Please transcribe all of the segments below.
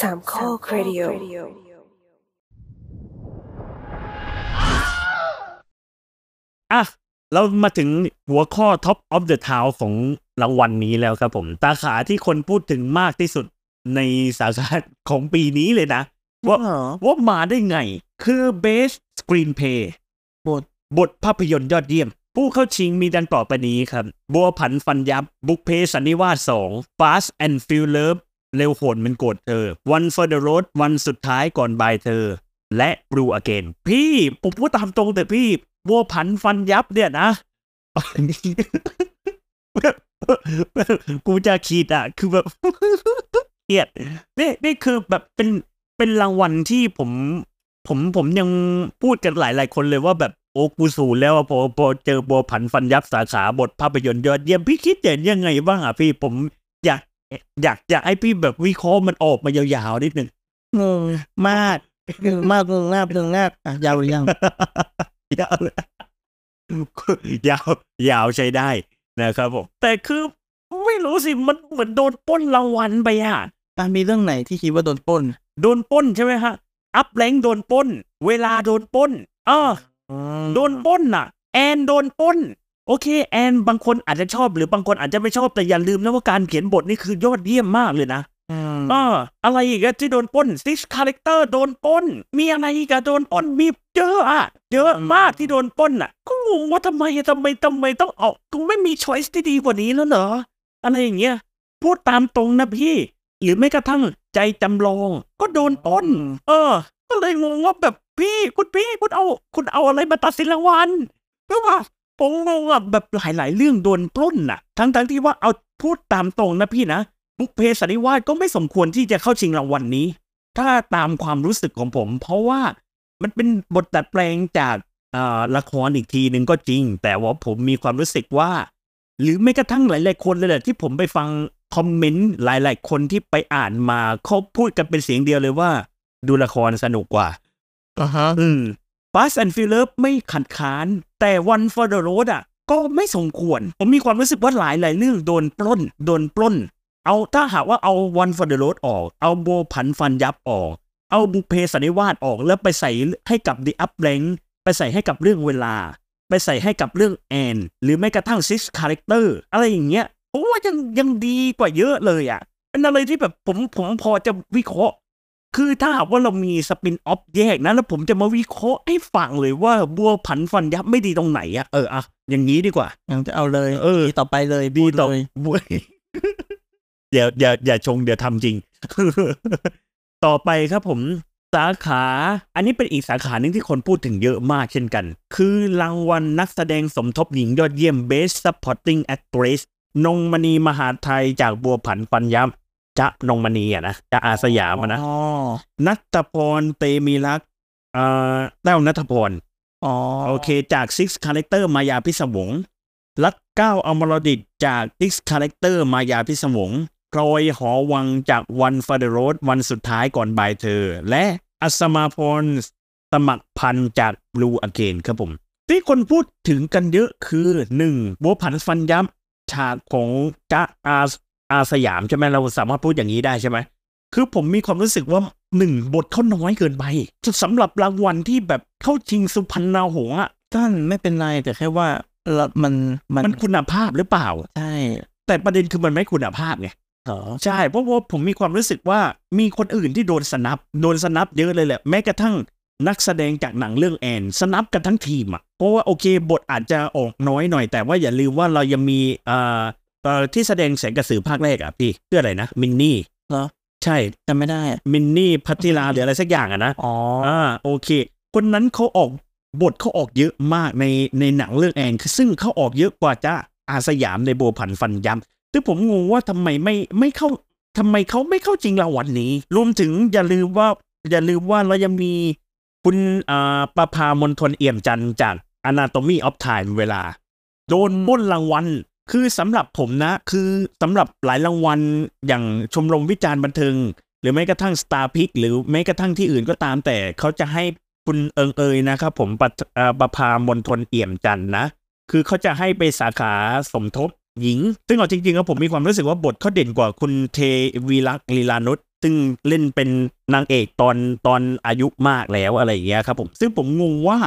สามข้อครดิโออะเรามาถึงหัวข้อ Top of the Town ของรางวัลนี้แล้วครับผม ตาขาที่คนพูดถึงมากที่สุดในสาขาของปีนี้เลยนะ ว่าเหรอว่ามาได้ไง คือ Best Screenplay บทบทภาพยนตร์ยอดเยี่ยม ผู้เข้าชิงมีดังต่อไปนี้ครับ บัวผันฟันยับ บุกเพสันนิวาส2 Fast and f u r i o u s เร็วโหดมันโกรธเธอ One for the road วันสุดท้ายก่อนบายเธอ และ Blue Again พี่ผมพูดตามตรงแต่พี่บัวผันฟันยับเนี่ยนะกูจะขีดอะ คือแบบเกลียดนี่นี่คือแบบเป็นเป็นรางวัลที่ผม ผมผมยังพูดกันหลายหลายคนเลยว่าแบบโอ้กูสูแล้วพอพอเจอบัวผันฟันยับสาขาบทภาพยนตร์ยอดเยี่ยมพี่คิดเห็นยังไงบ้างอะพี่ผม อยากอยากอยากให้พี่แบบวิเคราะห์มันออกมายาวๆนิดนึงงงมากงงมากงงมากงงมากอะยาวหรือยังยาวเลยยาวยาวใช้ได้นะครับผมแต่คือไม่รู้สิมันเหมือนโดนปล้นรางวัลไปอะตามีเรื่องไหนที่คิดว่าโดนปล้น โดนปล้นใช่ไหมฮะ อัพแรงโดนปล้น เวลาโดนปล้นอ่าโดนปล้นน่ะ แอนโดนปล้น โอเคแอนบางคนอาจจะชอบหรือบางคนอาจจะไม่ชอบแต่อย่าลืมนะว่าการเขียนบทนี่คือยอดเยี่ยมมากเลยนะอืมอ่าอะไรอีกอะที่โดนปล้น Six Character โดนปล้น มีอะไรอีกอะโดนปล้นมีเยอะอะเยอะมากที่โดนปล้นอะก็งงว่าทำไมทำไมทำไมต้องเอากูไม่มี choice ที่ดีกว่านี้แล้วเหรออะไรอย่างเงี้ยพูดตามตรงนะพี่ หรือไม่กระทั่งใจจำลอง ก็โดนปล้น เออ ก็เลยงงว่าแบบพี่คุณพี่คุณเอา คุณเอาอะไรมาตัดสินรางวัลก็ว่า ผมงงอะแบบหลายๆ เรื่องโดนปล้นน่ะทั้งทั้งๆที่ว่าเอาพูดตามตรงนะพี่นะบุพเพสันนิวาสก็ไม่สมควรที่จะเข้าชิงรางวัลนี้ ถ้าตามความรู้สึกของผม เพราะว่ามันเป็นบทดัดแปลงจากอ่าละครอีกทีหนึ่งก็จริง แต่ว่าผมมีความรู้สึกว่า หรือไม่กระทั่งหลาย ๆ คนเลยแหละที่ผมไปฟังคอมเมนต์หลาย ๆ คนที่ไปอ่านมาเขาพูดกันเป็นเสียงเดียวเลยว่า ดูละครสนุกกว่าอ่าฮะอืม Fast and Furious ไม่ขัดขาน แต่ One for the Road อะ ก็ไม่สมควร ผมมีความรู้สึกว่าหลายหลายเรื่องโดนปล้น โดนปล้น เอาถ้าหากว่าเอา One for the Road ออก เอาโบผันฟันยับออก เอาบุเพสันนิวาสออกแล้วไปใส่ให้กับ The Up Rank ไปใส่ให้กับเรื่องเวลา ไปใส่ให้กับเรื่องแอน หรือไม่กระทั่ง Six Character อะไรอย่างเงี้ยผมว่ายังยังดีกว่าเยอะเลยอะเป็นอะไรที่แบบผมผมพอจะวิเคราะห์ คือถ้าหากว่าเรามีสปินออฟแยกนะ แล้วผมจะมาวิเคราะห์ให้ฟังเลยว่าบัวผันฟันยับไม่ดีตรงไหนอะเอออะอย่างนี้ดีกว่ายังจะเอาเลยเออดีต่อไปเลยดีพูต่อเลยบัวอย่าอย่าอย่าชงเดี๋ยวทำจริง ต่อไปครับผมสาขา อันนี้เป็นอีกสาขาหนึ่งที่คนพูดถึงเยอะมากเช่นกัน คือรางวัลนักแสดงสมทบหญิงยอดเยี่ยม Best Supporting Actress นงมณีมหาไทยจากบัวผันฟันยับ จะนงมณีอะนะจะอาสยามอะนะอ๋อนัทพรเตมีรักเอ่อแต้วนัทพรอ๋อโอเคจาก Six Character มายาพิศวงรัดเก้าอมรดิตจาก Six Character มายาพิศวงพลอยหอวังจาก One for the Road วันสุดท้ายก่อนบ่ายเธอ และอัศมาพรสมัครพันธ์จาก Blue Again ครับผม ที่คนพูดถึงกันเยอะคือหนึ่งบัวผันฟันย้ำฉากของจ๊ะอา อาสยามใช่ไหมเราสามารถพูดอย่างนี้ได้ใช่ไหมคือผมมีความรู้สึกว่าหนึ่งบทเขาน้อยเกินไปสำหรับรางวัลที่แบบเข้าชิงสุพรรณหงษ์อะท่านไม่เป็นไรแต่แค่ว่าเรามันมันมันคุณภาพหรือเปล่า ใช่ แต่ประเด็นคือมันไม่คุณภาพไงเหรอใช่เพราะว่าผมมีความรู้สึกว่ามีคนอื่นที่โดนสนับ โดนสนับเยอะเลยแหละแม้กระทั่งนักแสดงจากหนังเรื่องแอนสนับกันทั้งทีมอะเพราะว่าโอเคบทอาจจะออกน้อยหน่อย แต่ว่าอย่าลืมว่าเรายังมีเอ่อเอ่อ ที่แสดงแสงกระสือภาคแรกอะพี่ชื่ออะไรนะมินนี่เหรอใช่จำไม่ได้อะมินนี่พัทธิลาหรืออะไรสักอย่างอะนะอ๋ออ่าโอเค คนนั้นเขาออกบทเขาออกเยอะมากในในหนังเรื่องแอนคือซึ่งเขาออกเยอะกว่าจ้าอาสยามในโบวผันฟันยำซึ่งผมงงว่าทำไมไม่ไม่เข้าทำไมเขาไม่เข้าจริงรางวัลนี้ รวมถึงอย่าลืมว่าอย่าลืมว่าเรายังมีคุณอ่าประภามนทนเอี่ยมจันทร์จาก Anatomy of Time เวลา โดนปล้นรางวัล คือสำหรับผมนะ คือสำหรับหลายรางวัลอย่างชมรมวิจารณ์บันเทิง หรือแม้กระทั่ง Star p i c หรือแม้กระทั่งที่อื่นก็ตามแต่เขาจะให้คุณเอิงเอยนะครับผมปประภามนทนเอี่ยมจันนะ คือเขาจะให้ไปสาขาสมทบหญิง ซึ่งเอาจริงๆแล้วผมมีความรู้สึกว่าบทเขาเด่นกว่าคุณเทวีรักษ์ลีลานุชซึ่งเล่นเป็นนางเอกตอนตอนอายุมากแล้วอะไรอย่างเงี้ยครับผมซึ่งผมงงว่า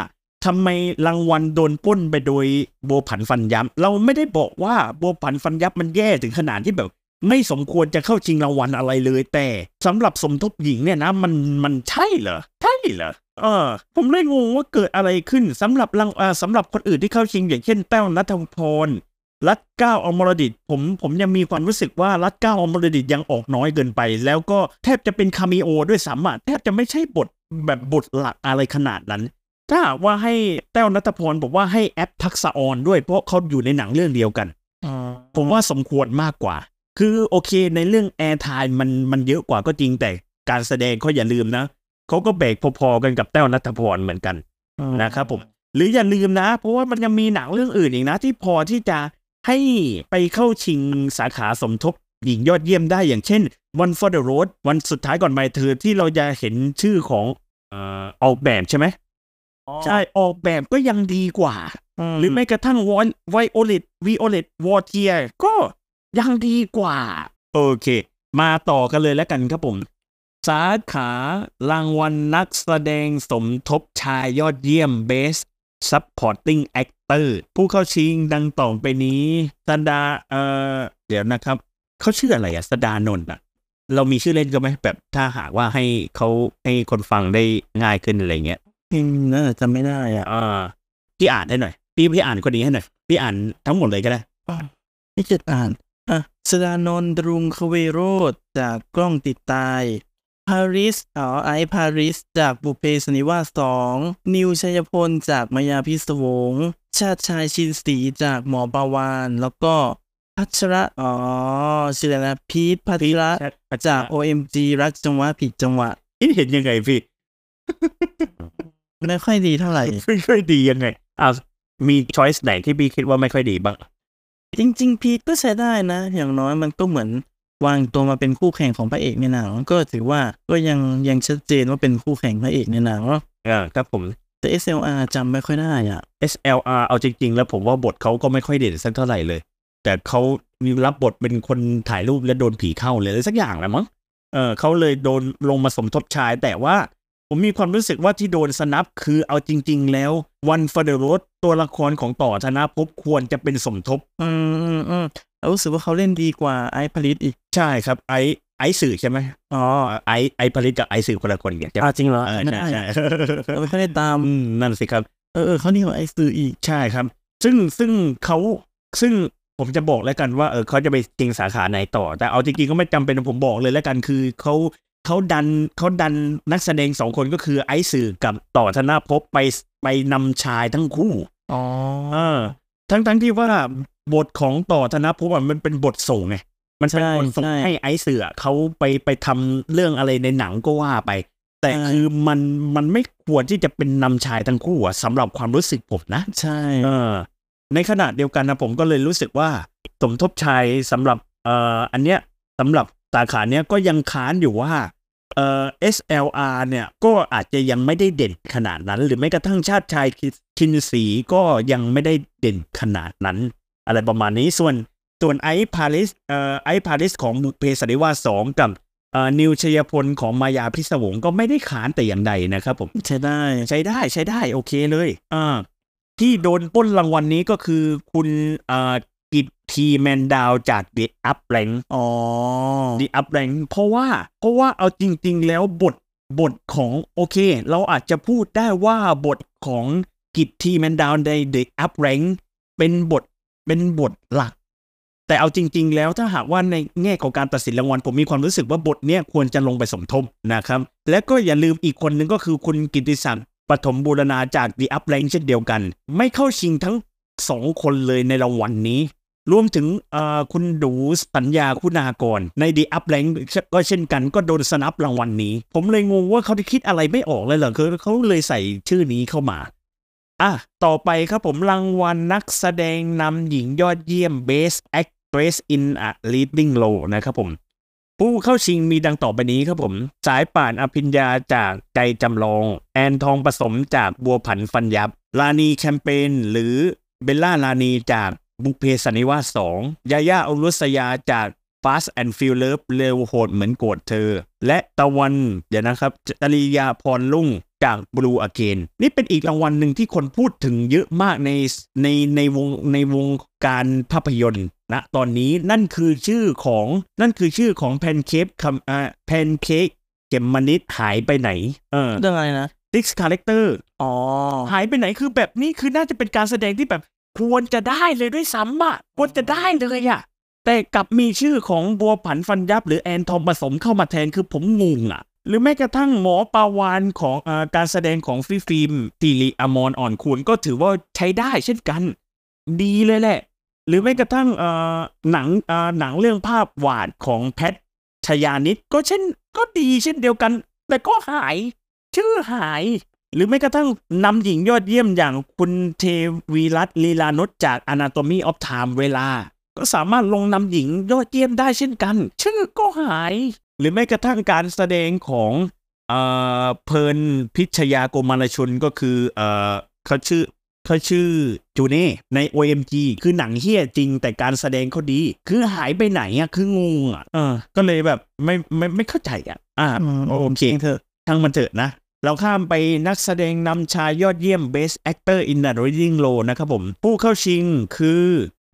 ทำไมรางวัลโดนป้นไปโดยโบผันฟันยับ เราไม่ได้บอกว่าโบผันฟันยับมันแย่ถึงขนาดที่แบบ ไม่สมควรจะเข้าชิงรางวัลอะไรเลย แต่สำหรับสมทบหญิงเนี่ยนะ มันมันใช่เหรอใช่เหรอเออ ผมเลยงงว่าเกิดอะไรขึ้นสำหรับรางอ่อสำหรับคนอื่นที่เข้าชิงอย่างเช่นแต้วนัทพรัดเกล้าอามระดิษผมผมยังมีความรู้สึกว่ารัดเกล้าอามระดิษยังออกน้อยเกินไป แล้วก็แทบจะเป็น cameo ด้วยซ้ำอะแทบจะไม่ใช่บทแบบบทหลักอะไรขนาดนั้น ถ้าหากว่าให้แต้วณฐพรบอกว่าให้แอปทักษะออนด้วยเพราะเขาอยู่ในหนังเรื่องเดียวกันอ๋อผมว่าสมควรมากกว่า คือโอเคในเรื่อง airtime มันมันเยอะกว่าก็จริงแต่การแสดงเขาอย่าลืมนะเขาก็แบกพอๆกันกับแต้วณฐพรเหมือนกันนะครับผม หรืออย่าลืมนะ เพราะว่ามันยังมีหนังเรื่องอื่นอีกนะ ที่พอที่จะให้ไปเข้าชิงสาขาสมทบหญิงยอดเยี่ยมได้อย่างเช่น One for the Road วันสุดท้ายก่อนไปเธอที่เราจะเห็นชื่อของเอ่อออกแบบใช่ไหม ใช่ออกแบบก็ยังดีกว่า หรือแม้กระทั่งวอนไวโอเลตวีโอเลตวอเทียก็ยังดีกว่า โอเค มาต่อกันเลยแล้วกันครับผม สาขารางวัลนักแสดงสมทบชายยอดเยี่ยม Best Supporting Actor ผู้เข้าชิงดังต่อไปนี้สดาเอ่อเดี๋ยวนะครับ เขาชื่ออะไรอะสดานนท์อะเรามีชื่อเล่นก็ไหมแบบถ้าหากว่าให้เขาให้คนฟังได้ง่ายขึ้นอะไรเงี้ย พิมพ์น่าจะจำไม่ได้อะอ่าพี่อ่านให้หน่อย พี่พี่อ่านคนนี้ให้หน่อย พี่อ่านทั้งหมดเลยก็ได้ไม่จะอ่านอะสดานนท์ดรุงคเวโรธจากกล้องติดตายพาริสอ๋อไอซ์พาริส จากบุพเพสนิวาสสองนิวชัยพลจากมายาพิศวง ชาติชายชินสีจากหมอปาวาน แล้วก็พัชระ อ๋อชื่ออะไรนะพีทพัชระจาก OMG รักจังหวะผิดจังหวะคิดเห็นยังไงพี่ ไม่ค่อยดีเท่าไหร่ไม่ค่อยดียังไงอ้าวมีช้อยส์ไหนที่พี่คิดว่าไม่ค่อยดีบ้าง จริง ๆ พีทก็ใช้ได้นะ อย่างน้อยมันก็เหมือนวางตัวมาเป็นคู่แข่งของพระเอกในหนังก็ถือว่าก็ยังยังชัดเจนว่าเป็นคู่แข่งพระเอกในหนังอ่าครับผมแต่ SLR จำไม่ค่อยได้อะ SLR เอาจริง ๆ แล้วผมว่าบทเขาก็ไม่ค่อยเด่นสักเท่าไหร่เลย แต่เขามีรับบทเป็นคนถ่ายรูปและโดนผีเข้าเลยอะไรสักอย่างแหละมั้งเออเขาเลยโดนลงมาสมทบชาย แต่ว่า ผมมีความรู้สึกว่าที่โดนสนับคือเอาจริง ๆ แล้ว One for the Road ตัวละครของต่อธนภพควรจะเป็นสมทบ อืมอืมอืมแล้วรู้สึกว่าเขาเล่นดีกว่าไอซ์ผลิตอีก ใช่ครับไอไอสื่อใช่ไหมอ๋อไอไอผลิตกับไอสื่อคนละคนกันใช่ไหมอ่าจริงเหรอเออไม่ใช่ได้ใช่เราไม่ค่อยได้ตามอืมนั่นสิครับ เออเออเขานี่กว่าไอซ์สื่ออีกใช่ครับ ซึ่งซึ่งเขาซึ่งผมจะบอกแล้วกันว่าเออเขาจะไปจริงสาขาไหนต่อ แต่เอาจริงๆก็ไม่จำเป็นผมบอกเลยแล้วกันคือเขา เขาดันเขาดันนักแสดงสองคนก็คือไอซ์สื่อกับต่อธนาภพไปไปนำชายทั้งคู่อ๋อเออทั้งทั้งที่ว่าบทของต่อธนาภพอะมันเป็นบทส่งไงมันเป็นใช่บทส่งใช่ให้ไอซ์สื่ออะเขาไปไปทำเรื่องอะไรในหนังก็ว่าไป แต่ใช่คือมันมันไม่ควรที่จะเป็นนำชายทั้งคู่อะสำหรับความรู้สึกผมนะ ใช่เออในขณะเดียวกันนะผมก็เลยรู้สึกว่าสมทบชายสำหรับเอ่ออันเนี้ยสำหรับ สาขาเนี้ยก็ยังค้านอยู่ว่าเอ่อ SLR เนี่ยก็อาจจะยังไม่ได้เด่นขนาดนั้น หรือแม้กระทั่งชาติชายชินสีก็ยังไม่ได้เด่นขนาดนั้น อะไรประมาณนี้ส่วนส่วนไอพาริสเอ่อไอพาริสของบุพเพสันนิวาสสองกับเอ่อนิวชยพลของมายาพิศวงก็ไม่ได้ค้านแต่อย่างใดนะครับผมใช้ได้ใช้ได้ใช้ได้โอเคเลยอ่าที่โดนปล้นรางวัลนี้ก็คือคุณอ่ากิต ทีแมนดาวจาก The Up Rank อ๋อ The Up Rank เพราะว่า เพราะว่าเอาจริง ๆ แล้วบทบทของโอเค เราอาจจะพูดได้ว่าบทของกิตทีแมนดาวใน The Up Rank เป็นบทเป็นบทหลัก แต่เอาจริง ๆ แล้วถ้าหากว่าในแง่ของการตัดสินรางวัลผมมีความรู้สึกว่าบทเนี้ยควรจะลงไปสมทบนะครับ และก็อย่าลืมอีกคนหนึ่งก็คือคุณกิติศักดิ์ปฐมบูรณาจาก The Up Rank เช่นเดียวกัน ไม่เข้าชิงทั้งสองคนเลยในรางวัลนี้ รวมถึงคุณดูสัญญาคุณากร ใน The Up Rank ก็เช่นกันก็โดนสนับรางวัลนี้ ผมเลยงงว่าเขาได้คิดอะไรไม่ออกเลยเหรอคือเขาเลยใส่ชื่อนี้เข้ามาอะต่อไปครับผมรางวัลนักแสดงนำหญิงยอดเยี่ยม Best Actress in a Leading Role นะครับผม ผู้เข้าชิงมีดังต่อไปนี้ครับผม สายป่านอภิญญาจากใจจำลอง แอนทองผสมจากบัวผันฟันยับลานีแคมเปญหรือเบลล่าลานีจาก บุพเพสันนิวาสสองยาย่าอรุสยาจาก Fast and f u r i o u s เร็วโหดเหมือนโกรธเธอ และตะวัน เดี๋ยวนะครับจริยาพรลุ่งจาก Blue Again นี่เป็นอีกรางวัลหนึ่งที่คนพูดถึงเยอะมากในในในวงในวงการภาพยนตร์นะตอนนี้นั่นคือชื่อของนั่นคือชื่อของแพนเค้กคำอ่าแพนเค้กเกมมานิดหายไปไหน เออเรื่องอะไรนะ Six Character อ๋อหายไปไหนคือแบบนี้คือน่าจะเป็นการแสดงที่แบบ ควรจะได้เลยด้วยซ้ำอะควรจะได้เลยอะ แต่กลับมีชื่อของบัวผันฟันยับหรือแอนทอมผสมเข้ามาแทนคือผมงงอะ หรือแม้กระทั่งหมอปาวานของอการแสดงของฟิฟิล์มตีรีอมรอ่อนคูณก็ถือว่าใช้ได้เช่นกัน ดีเลยแหละ หรือแม้กระทั่งเอ่อหนังเอ่อหนังเรื่องภาพวาดของแพทชยานิดก็เช่นก็ดีเช่นเดียวกัน แต่ก็หาย ชื่อหาย หรือแม้กระทั่งนำหญิงยอดเยี่ยมอย่างคุณเทวีรัตน์ลีลานุชจาก Anatomy of Time เวลา ก็สามารถลงนำหญิงยอดเยี่ยมได้เช่นกัน ชื่อก็หาย หรือแม้กระทั่งการแสดงของเอ่อเพลินพิชยาโกมารชนก็คือเอ่อเขาชื่อเขาชื่อจูเน่ใน OMG คือหนังเฮี้ยจริงแต่การแสดงเขาดี คือหายไปไหนอะคืองงอะเออก็เลยแบบไม่ไม่ไม่เข้าใจอะอ่าอืมโอเคเถอะช่างมันเถอะนะ เราข้ามไปนักแสดงนำชายยอดเยี่ยม Best Actor in the Leading Role นะครับผม ผู้เข้าชิงคือ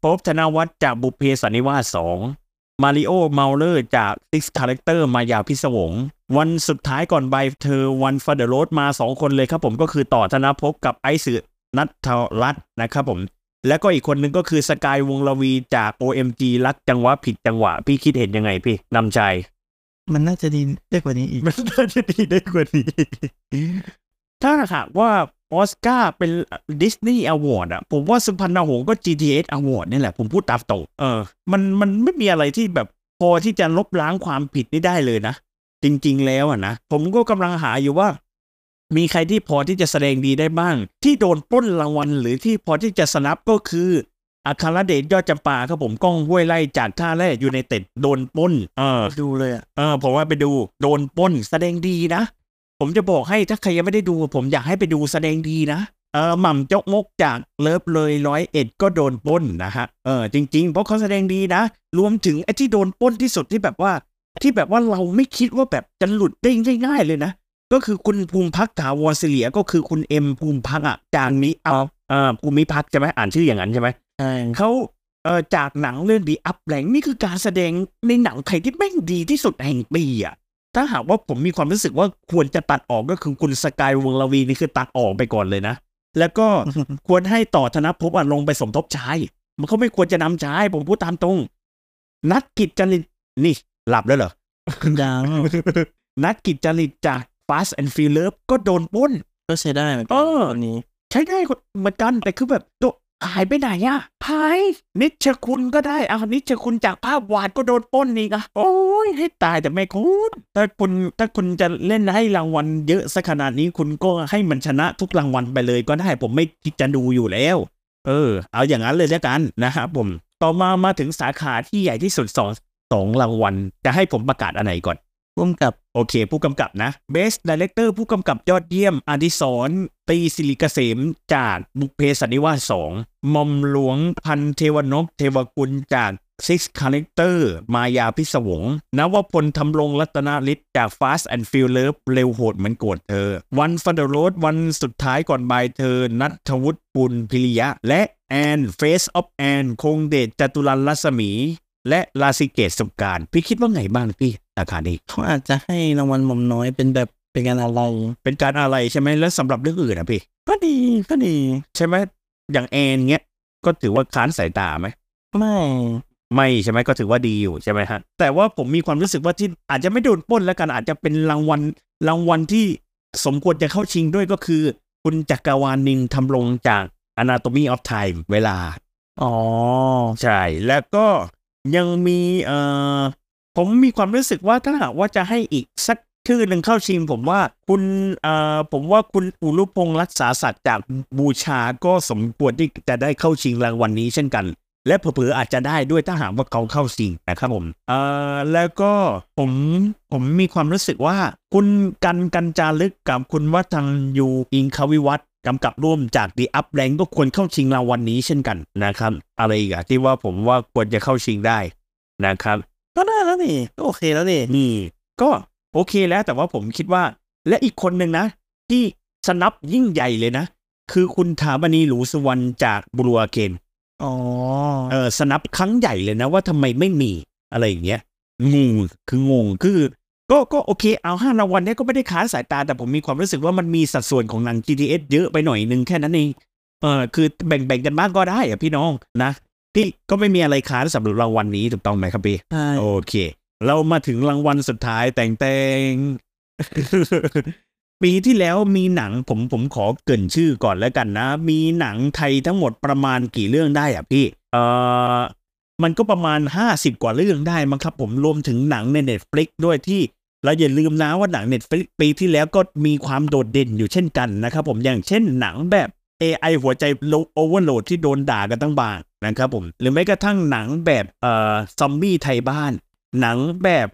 ป๊บธนวัฒน์จากบุพเพสันนิวาส 2 มาริโอเมาเลอร์จาก Six Character มายาพิศวง วันสุดท้ายก่อนใบเธอวันฟ r เดโรดมา 2 คนเลยครับผมก็คือต่อธนภพกับไอซ์ซึณัฐรัตน์นะครับผม แล้วก็อีกคนหนึ่งก็คือสกายวงศ์รวีจาก OMG รักจังหวะผิดจังหวะ พี่คิดเห็นยังไงพี่นำชาย มันน่าจะดีได้กว่านี้อีก มันน่าจะดีได้กว่านี้ ถ้าหากว่าออสการ์เป็น Disney Award อะผมว่าสุพรรณหงส์ก็ GDH Award นี่แหละ ผมพูดตามตรงเออ มันมันไม่มีอะไรที่แบบพอที่จะลบล้างความผิดนี้ได้เลยนะ จริง ๆ แล้วอะนะ ผมก็กำลังหาอยู่ว่า มีใครที่พอที่จะแสดงดีได้บ้าง ที่โดนปล้นรางวัลหรือที่พอที่จะสนับก็คือ อาคารเดชยอดจำปาครับผมก้องห้วยไล่จากท่าแร่อยู่ในเต็ดโดนปล้น เออ ดูเลยอะเออผมว่าไปดูโดนปล้น แสดงดีนะ ผมจะบอกให้ถ้าใครยังไม่ได้ดู ผมอยากให้ไปดูแสดงดีนะเออหม่ำจกมกจากเลิฟเลยร้อยเอ็ดก็โดนปล้นนะฮะเออจริง ๆ เพราะเขาแสดงดีนะ รวมถึงไอ้ที่โดนปล้นที่สุดที่แบบว่า ที่แบบว่าเราไม่คิดว่าแบบจะหลุดได้ง่ายๆเลยนะก็คือคุณภูมิพักถาวรศิเลียก็คือคุณเอ็มภูมิพักอะจากนี้เอาเออภูมิพักใช่ไหมอ่านชื่ออย่างนั้นใช่ไหม ใช่เขาเอ่อจากหนังเรื่อง The Up แหลงนี่คือการแสดงในหนังไทยที่แม่งดีที่สุดแห่งปีอะถ้าหากว่าผมมีความรู้สึกว่าควรจะตัดออกก็คือคุณสกายวงศ์ลวีนี่คือตัดออกไปก่อนเลยนะ แล้วก็ควรให้ต่อธนภพอะลงไปสมทบชาย มันเขาไม่ควรจะนำชาย ผมพูดตามตรง นัดกิจจริตนี่ หลับแล้วเหรอดังนัดกิจจริตจาก Fast and f u r i o u s ก็โดนปล้นก็ใช้ได้เหมือนกัเออคนนี้ ใช้ได้เหมือนกันแต่คือแบบโด หายไปไหนอะหายนิชคุณก็ได้เอานิชคุณจากภาพวาดก็โดนปล้นนี่กะโอ้ยให้ตายแต่ไม่คุณถ้าคุณถ้าคุณจะเล่นให้รางวัลเยอะสักขนาดนี้คุณก็ให้มันชนะทุกรางวัลไปเลยก็ได้ผมไม่คิดจะดูอยู่แล้ว เออ เอาอย่างนั้นเลยแล้วกันนะครับผมต่อมามาถึงสาขาที่ใหญ่ที่สุดสองสองรางวัลจะให้ผมประกาศอันไหนก่อน ร่วมกับโอเค ผู้กำกับนะ Best Director ผู้กำกับยอดเยี่ยมอดิศรตรีศิริเกษมจากบุพเพสันนิวาสสองมอมหลวงพันเทวนพเทวกุลจาก Six Character มายาพิศวง นวพลทำรงรัตนาฤทธิ์จาก Fast and f u r i o u s เร็วโหดเหมือนโกรธเธอ One for the Road วันสุดท้ายก่อนบายเธอ นัฐวุฒิพูนพิริยะ และแอน Faces of Anne คงเดชจาตุรันต์รัศมี และราสิเกติ์สุขกาล พี่คิดว่าไงบ้างพี่ราคานี้เขาอาจจะให้รางวัลหม่อมน้อยเป็นแบบเป็นงานอะไร เป็นการอะไรใช่ไหมแล้วสำหรับเรื่องอื่นนะพี่ ก็ดีก็ดี ใช่ไหมอย่างแอนเงี้ยก็ถือว่าค้านสายตาไหมไม่ไม่ใช่ไหมก็ถือว่าดีอยู่ใช่ไหมฮะแต่ว่าผมมีความรู้สึกว่าที่อาจจะไม่โดนปล้นแล้วกันอาจจะเป็นรางวัลรางวัลที่สมควรจะเข้าชิงด้วยก็คือ คุณจักรวาลนินทำลงจาก Anatomy of Time เวลา อ๋อ ใช่ แล้วก็ ยังมีเอ่อผมมีความรู้สึกว่าถ้าหากว่าจะให้อีกสักชื่อหนึ่งเข้าชิงผมว่าคุณเอ่อผมว่าคุณอุรุพงษ์รักษาสัตว์จากบูชาก็สมควรที่จะได้เข้าชิงรางวัลนี้เช่นกัน และเผลออาจจะได้ด้วยถ้าหากว่าเขาเข้าชิงนะครับผมเอ่อแล้วก็ผมผมมีความรู้สึกว่า คุณกันกันจารึกกับคุณวัฒนยูอิงควิวัฒ กำกับร่วมจากดีอัพแรงก็ควรเข้าชิงรางวัลนี้เช่นกันนะครับ อะไรอีกอะที่ว่าผมว่าควรจะเข้าชิงได้นะครับ ก็ได้แล้วนี่ก็โอเคแล้วนี่นี่ ก็โอเคแล้วแต่ว่าผมคิดว่า และอีกคนหนึ่งนะ ที่สนับยิ่งใหญ่เลยนะ คือคุณถาบณีหลูสุวรรณจากบรัวเกนอ๋อเออสนับครั้งใหญ่เลยนะว่าทำไมไม่มีอะไรอย่างเงี้ยงงคืองงคือ ก็ก็โอเคเอาห้ารางวัลเนี้ยก็ไม่ได้ค้านสายตาแต่ผมมีความรู้สึกว่ามันมีสัดส่วนของหนัง GTS เยอะไปหน่อยนึงแค่นั้นเองเออคือแบ่งแบ่งกันบ้างก็ได้อะพี่น้องนะพี่ก็ไม่มีอะไรค้านสำหรับรางวัลนี้ถูกต้องไหมครับพี่ใช่โอเค เรามาถึงรางวัลสุดท้ายแต่งแต่งปีที่แล้วมีหนังผมผมขอเกรินชื่อก่อนแล้วกันนะ มีหนังไทยทั้งหมดประมาณกี่เรื่องได้อะพี่ เอ่อมันก็ประมาณ 50 กว่าเรื่องได้มั้งครับผมรวมถึงหนังใน Netflix ด้วยที่ เราอย่าลืมนะว่าหนัง Netflix ปีที่แล้วก็มีความโดดเด่นอยู่เช่นกันนะครับผมอย่างเช่นหนังแบบ AI หัวใจโอเวอร์โหลดที่โดนด่ากันตั้งบางนะครับผมหรือแม้กระทั่งหนังแบบเอ่อซอมบี้ไทยบ้าน หนังแบบ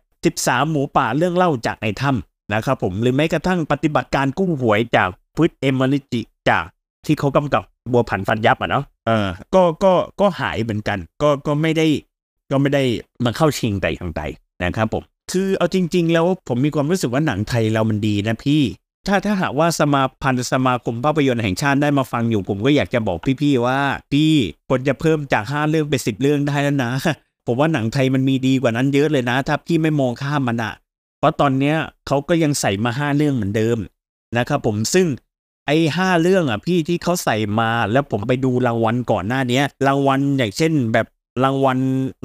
13 หมูป่าเรื่องเล่าจากในถ้ำนะครับผมหรือแม้กระทั่งปฏิบัติการกุ้งหวยจากพืชเอมอริจิจากที่เขากำกับบัวผันฟันยับอะเนาะเออก็ก็ก็หายเหมือนกัน ก็ก็ไม่ได้ก็ไม่ได้มาเข้าชิงแต่อย่างใดนะครับผม คือเอาจริง ๆ แล้วผมมีความรู้สึกว่าหนังไทยเรามันดีนะพี่ ถ้าถ้าหากว่าสมาพันธ์สมาคมภาพยนตร์แห่งชาติได้มาฟังอยู่ผมก็อยากจะบอกพี่ๆว่า พี่ควรจะเพิ่มจากห้าเรื่องเป็นสิบเรื่องได้แล้วนะ ผมว่าหนังไทยมันมีดีกว่านั้นเยอะเลยนะ ถ้าพี่ไม่มองข้ามมันอะเพราะตอนเนี้ยเขาก็ยังใส่มาห้าเรื่องเหมือนเดิมนะครับผมซึ่งไอ้ห้าเรื่องอะพี่ที่เขาใส่มาแล้วผมไปดูรางวัลก่อนหน้าเนี้ยรางวัลอย่างเช่นแบบรางวัล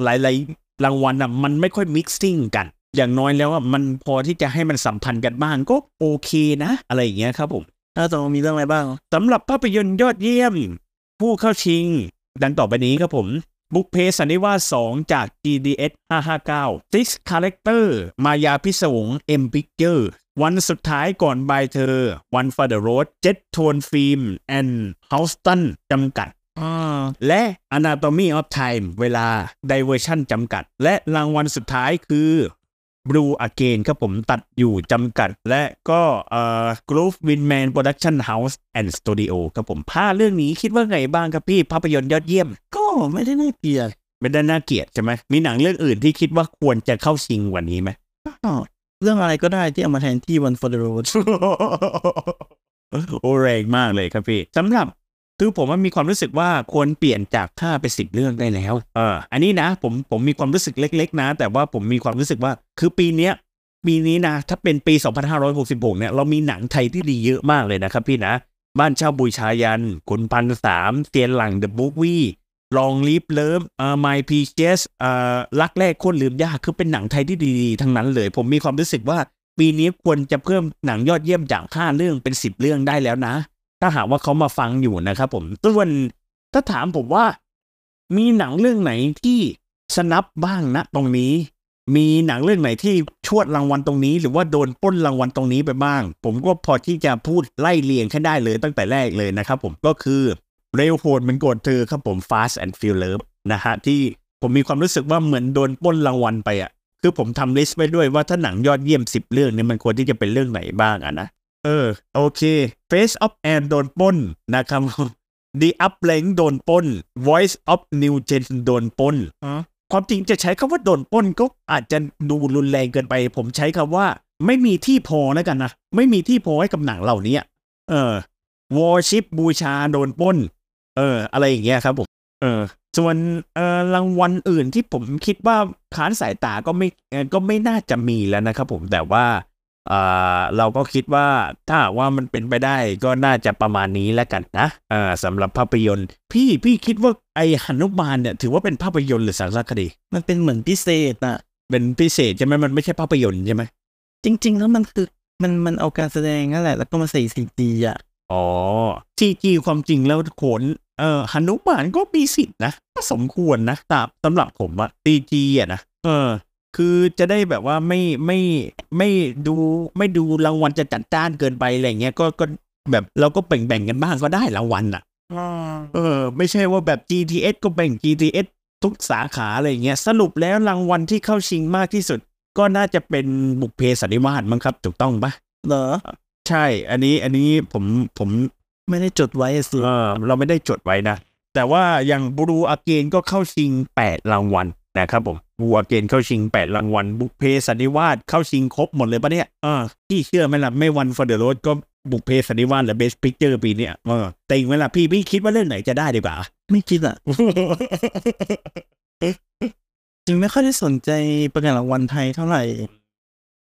หลายๆรางวัลอะมันไม่ค่อยมิกซิ่งกัน อย่างน้อยแล้วอะมันพอที่จะให้มันสัมพันธ์กันบ้างก็โอเคนะ อะไรอย่างเงี้ยครับผมถ้าตรงมีเรื่องอะไรบ้างสำหรับภาพยนตร์ยอดเยี่ยม ผู้เข้าชิง ดังต่อไปนี้ครับผมบุกเพสันนิวาส2จาก GDS 559 Six Character มายาพิศวง M Picture วันสุดท้ายก่อนบายเธอ One for the Road Jet Tone Film and Houston จำกัดอ่าและ Anatomy of Time เวลา Diversion จำกัด และรางวัลสุดท้ายคือ Blue Again ครับผมตัดอยู่จำกัด และก็เอ่อ Groove Winman Production House and Studio ครับผมผ้าเรื่องนี้คิดว่าไงบ้างครับพี่ภาพยนตร์ยอดเยี่ยม ก็ไม่ได้น่าเกลียดไม่ได้น่าเกลียดใช่ไหมมีหนังเรื่องอื่นที่คิดว่าควรจะเข้าชิงกว่านี้ไหมก็เรื่องอะไรก็ได้ที่เอามาแทนที่ One for the Road โอ้แรงมากเลยครับพี่สำหรับ คือผมว่ามีความรู้สึกว่าควรเปลี่ยนจากห้าไปสิบเรื่องได้แล้ว เออ อันนี้นะผมผมมีความรู้สึกเล็ก ๆ นะ แต่ว่าผมมีความรู้สึกว่าคือปีเนี้ยปีนี้นะ ถ้าเป็นปี 2566 เนี่ย เรามีหนังไทยที่ดีเยอะมากเลยนะครับพี่นะ บ้านเช่าบุยชายันคุณพันสามเตียนหลังเดอะบุ๊กวี่ลองลิฟเลิฟเอ่อไมพีเจสเอ่อรักแรกโคนลืมยากคือเป็นหนังไทยที่ดีๆ ทั้งนั้นเลย ผมมีความรู้สึกว่าปีนี้ควรจะเพิ่มหนังยอดเยี่ยมจากห้าเรื่องเป็นสิบเรื่องได้แล้วนะ ถ้าหากว่าเขามาฟังอยู่นะครับผมส่วนถ้าถามผมว่า มีหนังเรื่องไหนที่สนับบ้างนะตรงนี้ มีหนังเรื่องไหนที่ชวดรางวัลตรงนี้ หรือว่าโดนป้นรางวัลตรงนี้ไปบ้าง ผมก็พอที่จะพูดไล่เรียงแค่ได้เลยตั้งแต่แรกเลยนะครับผมก็คือเร็วโหดมันกรธเธอครับผม Fast and f u r i o u s นะฮะที่ผมมีความรู้สึกว่าเหมือนโดนป้นรางวัลไปอะคือผมทำลิสต์ไว้ด้วยว่าถ้าหนังยอดเยี่ยม 10 เรื่องเนี่ยมันควรที่จะเป็นเรื่องไหนบ้างอะนะ เออ โอเค Face of Anne โดนปล้นนะครับ The Uplink โดนปล้น Voice of New Gen โดนปล้นอ๋อความจริงจะใช้คำว่าโดนปล้นก็อาจจะดูรุนแรงเกินไป ผมใช้คำว่า ไม่มีที่พอแล้วกันนะ ไม่มีที่พอให้กับหนังเหล่านี้เออ Warship บูชาโดนปล้น เออ อะไรอย่างเงี้ยครับผม เออ ส่วนเอ่อรางวัลอื่นที่ผมคิดว่าค้านสายตาก็ไม่เอ่อก็ไม่น่าจะมีแล้วนะครับผมแต่ว่า เอ่อเราก็คิดว่าถ้าหากว่ามันเป็นไปได้ก็น่าจะประมาณนี้แล้วกันนะเอ่อสำหรับภาพยนตร์ พี่พี่คิดว่าไอ้หนุมานเนี่ยถือว่าเป็นภาพยนตร์หรือสารคดี มันเป็นเหมือนพิเศษน่ะเป็นพิเศษใช่ไหมมันไม่ใช่ภาพยนตร์ใช่ไหมจริง ๆ แล้วมันคือมันมันเอาการแสดงนั่นแหละแล้วก็มาใส่สีดีอะอ๋อทีจีความจริงแล้วโขนเอ่อหนุมานก็มีสิทธิ์นะก็สมควรนะตามสำหรับผมอะทีจีอะนะเออ คือจะได้แบบว่าไม่ไม่ไม่ดูไม่ดูรางวัลจะจัดจ้านเกินไปอะไรเงี้ยก็ก็แบบเราก็แบ่งแบ่งๆกันบ้างก็ได้รางวัลอะเออ ไม่ใช่ว่าแบบ GTS ก็แบ่ง GTS ทุกสาขาอะไรเงี้ยสรุปแล้วรางวัลที่เข้าชิงมากที่สุด ก็น่าจะเป็นบุพเพสันนิวาสมั้งครับ ถูกต้องปะเหรอ ใช่ อันนี้อันนี้ผมผมไม่ได้จดไว้อะสิเออเราไม่ได้จดไว้นะ แต่ว่าอย่าง Blue Again ก็เข้าชิง8รางวัล นะครับผม Blue Again เข้าชิง 8 รางวัล บุพเพสันนิวาสเข้าชิงครบหมดเลยปะเนี่ยเออพี่เชื่อไหมล่ะ ไม่ One for the Road ก็บุพเพสันนิวาสและ Best Picture ปีเนี้ยเออแต่อีกไหมล่ะพี่พี่คิดว่าเรื่องไหนจะได้ดีกว่า ไม่คิดอะจริงไม่ค่อยได้สนใจประกาศรางวัลไทยเท่าไหร่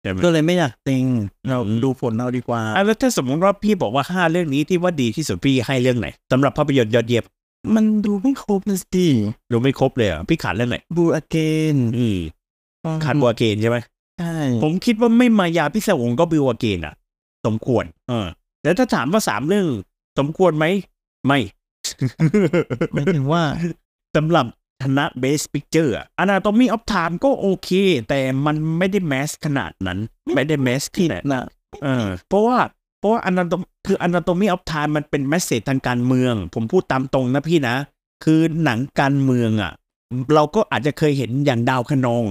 ใช่ไหมก็เลยไม่อยากเต็งเราอืมดูผลเอาดีกว่าอะแล้วถ้าสมมติว่าพี่บอกว่าห้าเรื่องนี้ที่ว่าดีที่สุดพี่ให้เรื่องไหนสำหรับภาพยนตร์ยอดเยี่ยม มันดูไม่ครบนะสิดูไม่ครบเลยเหรอะพี่ขาดเรื่องไหนบูอเกนอืมขาดบัวเกนใช่ไหมใช่ผมคิดว่าไม่มายาพิศวงก็บิวเกนอะ สมควร เออ แล้วถ้าถามว่าสามเรื่อง สมควรไหมไม่หมายถึงว่าสำหรับชนะ Best Picture อะ Anatomy of Time ก็โอเค แต่มันไม่ได้แมสขนาดนั้น ไม่ได้แมสผิดขนาดนะเออเพราะว่า เพราะว่า Anatom คือ Anatomy of Time มันเป็นแมสเซจทางการเมือง ผมพูดตามตรงนะพี่นะ คือหนังการเมืองอะ เราก็อาจจะเคยเห็นอย่างดาวคะนอง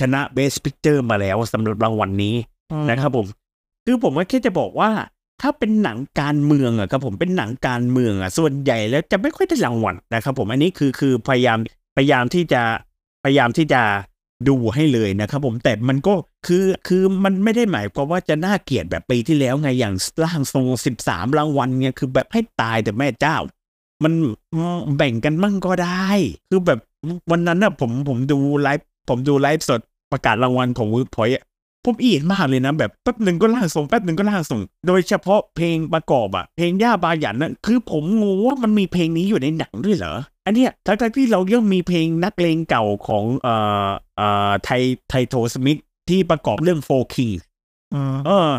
ชนะ Best Picture มาแล้วสำหรับรางวัลนี้นะครับผม คือผมก็แค่จะบอกว่า ถ้าเป็นหนังการเมืองอะครับผมเป็นหนังการเมืองอะส่วนใหญ่แล้วจะไม่ค่อยได้รางวัลนะครับผมอันนี้คือคือพยายามพยายามที่จะพยายามที่จะ ดูให้เลยนะครับผมแต่มันก็คือคือมันไม่ได้หมายความว่าจะน่าเกลียดแบบปีที่แล้วไงอย่างร่างทรงสิบสามรางวัลเนี่ยคือแบบให้ตายแต่แม่เจ้า มันแบ่งกันมั่งก็ได้ คือแบบวันนั้นอะผมผมดูไลฟ์ผมดูไลฟ์สดประกาศรางวัลของวูดพอยต์ ผมอินมากเลยนะ แบบแป๊บหนึ่งก็ล่างส่งแป๊บหนึ่งก็ล่างส่ง โดยเฉพาะเพลงประกอบอะเพลงย่าบาหยันนะคือผมงงว่ามันมีเพลงนี้อยู่ในหนังด้วยเหรออันเนี้ยทั้งๆที่เรายังมีเพลงนักเลงเก่าของเอ่อเอ่อไทไทโทสมิธที่ประกอบเรื่องโฟคิงอืมเออ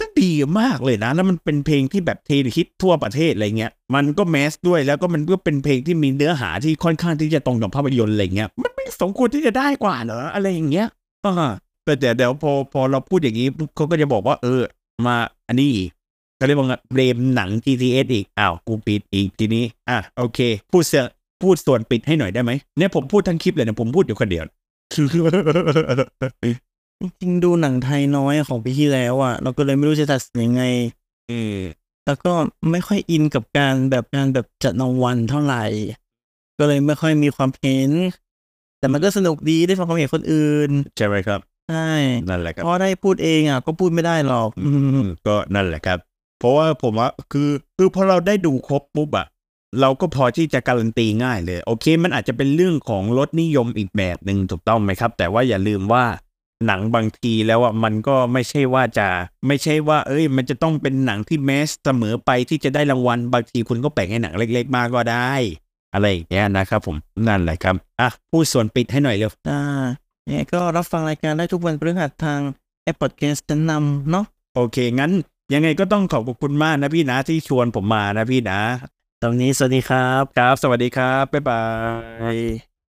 ก็ดีมากเลยนะ แล้วมันเป็นเพลงที่แบบเทฮิตทั่วประเทศอะไรเงี้ย มันก็แมสด้วยแล้วก็มันก็เป็นเพลงที่มีเนื้อหาที่ค่อนข้างที่จะตรงกับภาพยนตร์อะไรเงี้ย มันไม่สมควรที่จะได้กว่าเหรออะไรอย่างเงี้ยอ่า แต่เดี๋ยวเดี๋ยวพอพอเราพูดอย่างนี้ปุ๊บเขาก็จะบอกว่า เออ มาอันนี้อีกเขาเรียกว่าไงเบรมหนัง GTS อีกอ้าวกูปิดอีกทีนี้ อะโอเค พูดเสียพูดส่วนปิดให้หน่อยได้ไหมเนี่ยผมพูดทั้งคลิปเลยนะผมพูดอยู่คนเดียวจริงๆดูหนังไทยน้อยของปีที่แล้วอะ เราก็เลยไม่รู้จะตัดสินยังไงเออแล้วก็ไม่ค่อยอินกับการแบบการแบบจัดรางวัลเท่าไหร่ ก็เลยไม่ค่อยมีความเห็น แต่มันก็สนุกดีได้ฟังความเห็นคนอื่น ใช่ไหมครับ ใช่นั่นแหละครับเพราะได้พูดเองอะก็พูดไม่ได้หรอกอืมก็นั่นแหละครับ เพราะว่าผมว่าคือคือพอเราได้ดูครบปุ๊บอะเราก็พอที่จะการันตีง่ายเลย โอเค มันอาจจะเป็นเรื่องของรสนิยมอีกแบบหนึ่งถูกต้องไหมครับ แต่ว่าอย่าลืมว่าหนังบางทีแล้วอะมันก็ไม่ใช่ว่าจะไม่ใช่ว่า เอ้ย มันจะต้องเป็นหนังที่แมสเสมอไปที่จะได้รางวัลบางทีคุณก็แบ่งให้หนังเล็ก ๆ มากก็ได้ อะไรอย่างเงี้ยนะครับผมนั่นแหละครับอะพูดส่วนปิดให้หน่อยเร็ว อ่าเนี่ยก็รับฟังรายการได้ทุกวันพฤหัสทางแอปพอดแคสต์ชั้นนำเนาะโอเค งั้นยังไงก็ต้องขอบคุณมากนะพี่นะที่ชวนผมมานะพี่นะตอนนี้สวัสดีครับ ครับ สวัสดีครับ บ๊ายบาย